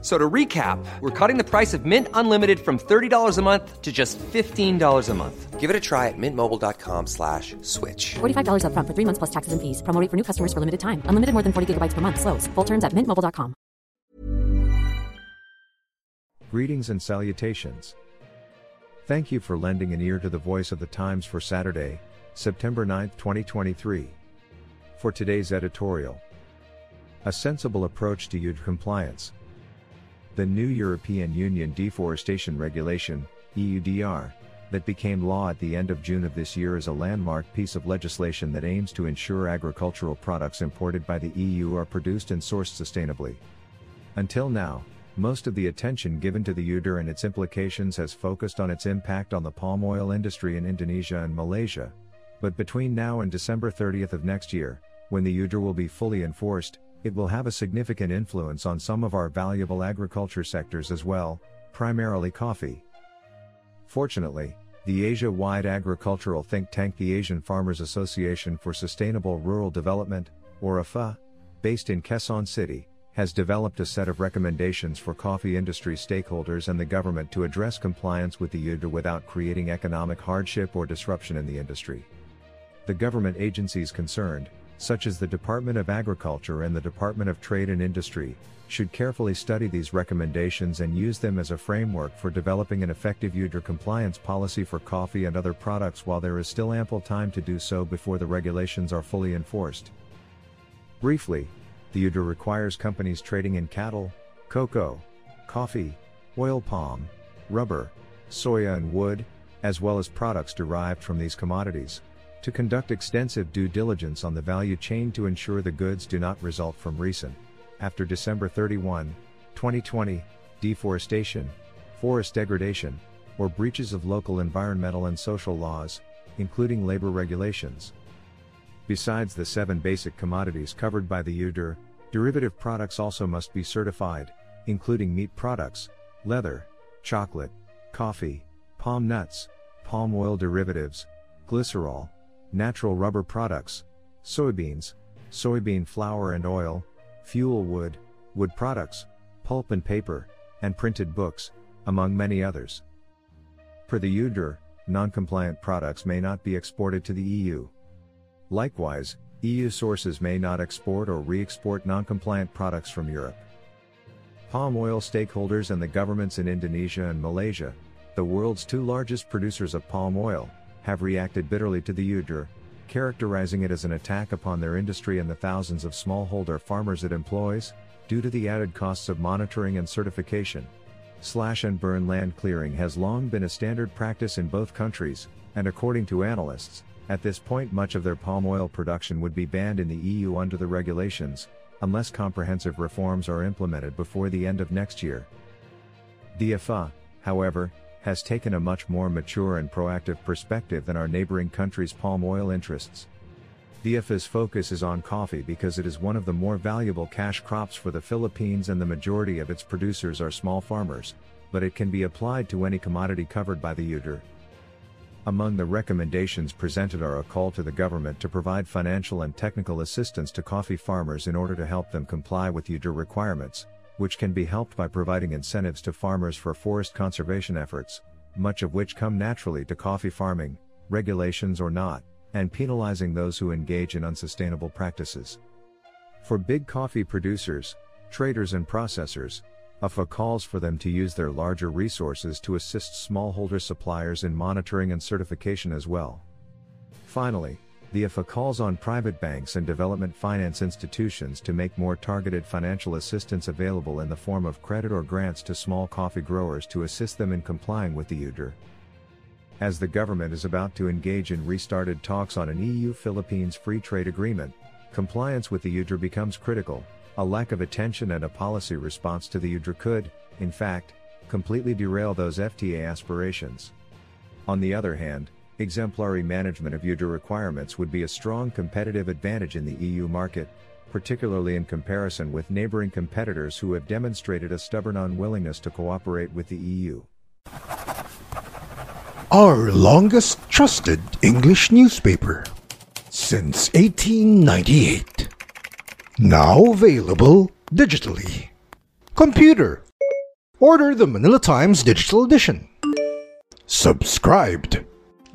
F- So to recap, we're cutting the price of Mint Unlimited from $30 a month to just $15 a month. Give it a try at mintmobile.com slash switch. $45 upfront for three months plus taxes and fees. Promo rate for new customers for limited time. Unlimited more than 40 gigabytes per month. Slows. Full terms at mintmobile.com. Greetings and salutations. Thank you for lending an ear to the voice of the Times for Saturday, September 9, 2023. For today's editorial, a sensible approach to EUDR compliance. The new European Union Deforestation Regulation, EUDR, that became law at the end of June of this year is a landmark piece of legislation that aims to ensure agricultural products imported by the EU are produced and sourced sustainably. Until now, most of the attention given to the EUDR and its implications has focused on its impact on the palm oil industry in Indonesia and Malaysia. But between now and December 30th of next year, when the EUDR will be fully enforced, it will have a significant influence on some of our valuable agriculture sectors as well, primarily coffee. Fortunately, the Asia wide agricultural think tank the Asian Farmers Association for Sustainable Rural Development, or AFA, based in Quezon City, has developed a set of recommendations for coffee industry stakeholders and the government to address compliance with the EUDR without creating economic hardship or disruption in the industry. The government agencies concerned, such as the Department of Agriculture and the Department of Trade and Industry, should carefully study these recommendations and use them as a framework for developing an effective EUDR compliance policy for coffee and other products while there is still ample time to do so before the regulations are fully enforced. Briefly, the EUDR requires companies trading in cattle, cocoa, coffee, oil palm, rubber, soya and wood, as well as products derived from these commodities, to conduct extensive due diligence on the value chain to ensure the goods do not result from recent, after December 31, 2020, deforestation, forest degradation, or breaches of local environmental and social laws, including labor regulations. Besides the seven basic commodities covered by the EUDR, derivative products also must be certified, including meat products, leather, chocolate, coffee, palm nuts, palm oil derivatives, glycerol, natural rubber products, soybeans, soybean flour and oil, fuel wood, wood products, pulp and paper, and printed books, among many others. Per the EUDR, non-compliant products may not be exported to the EU. Likewise, EU sources may not export or re-export non-compliant products from Europe. Palm oil stakeholders and the governments in Indonesia and Malaysia, the world's two largest producers of palm oil, have reacted bitterly to the EUDR, characterizing it as an attack upon their industry and the thousands of smallholder farmers it employs, due to the added costs of monitoring and certification. Slash and burn land clearing has long been a standard practice in both countries, and according to analysts, at this point much of their palm oil production would be banned in the EU under the regulations, unless comprehensive reforms are implemented before the end of next year. The AFA, however, has taken a much more mature and proactive perspective than our neighboring countries' palm oil interests. The AFA's focus is on coffee because it is one of the more valuable cash crops for the Philippines and the majority of its producers are small farmers, but it can be applied to any commodity covered by the EUDR. Among the recommendations presented are a call to the government to provide financial and technical assistance to coffee farmers in order to help them comply with EUDR requirements, which can be helped by providing incentives to farmers for forest conservation efforts, much of which come naturally to coffee farming, regulations or not, and penalizing those who engage in unsustainable practices. For big coffee producers, traders, and processors, AFA calls for them to use their larger resources to assist smallholder suppliers in monitoring and certification as well. Finally, the AFA calls on private banks and development finance institutions to make more targeted financial assistance available in the form of credit or grants to small coffee growers to assist them in complying with the EUDR. As the government is about to engage in restarted talks on an EU Philippines free trade agreement, compliance with the EUDR becomes critical. A lack of attention and a policy response to the EUDR could, in fact, completely derail those FTA aspirations. On the other hand, exemplary management of EUDR requirements would be a strong competitive advantage in the EU market, particularly in comparison with neighboring competitors who have demonstrated a stubborn unwillingness to cooperate with the EU. Our longest trusted English newspaper since 1898. Now available digitally. Computer. Order the Manila Times Digital Edition. Subscribed.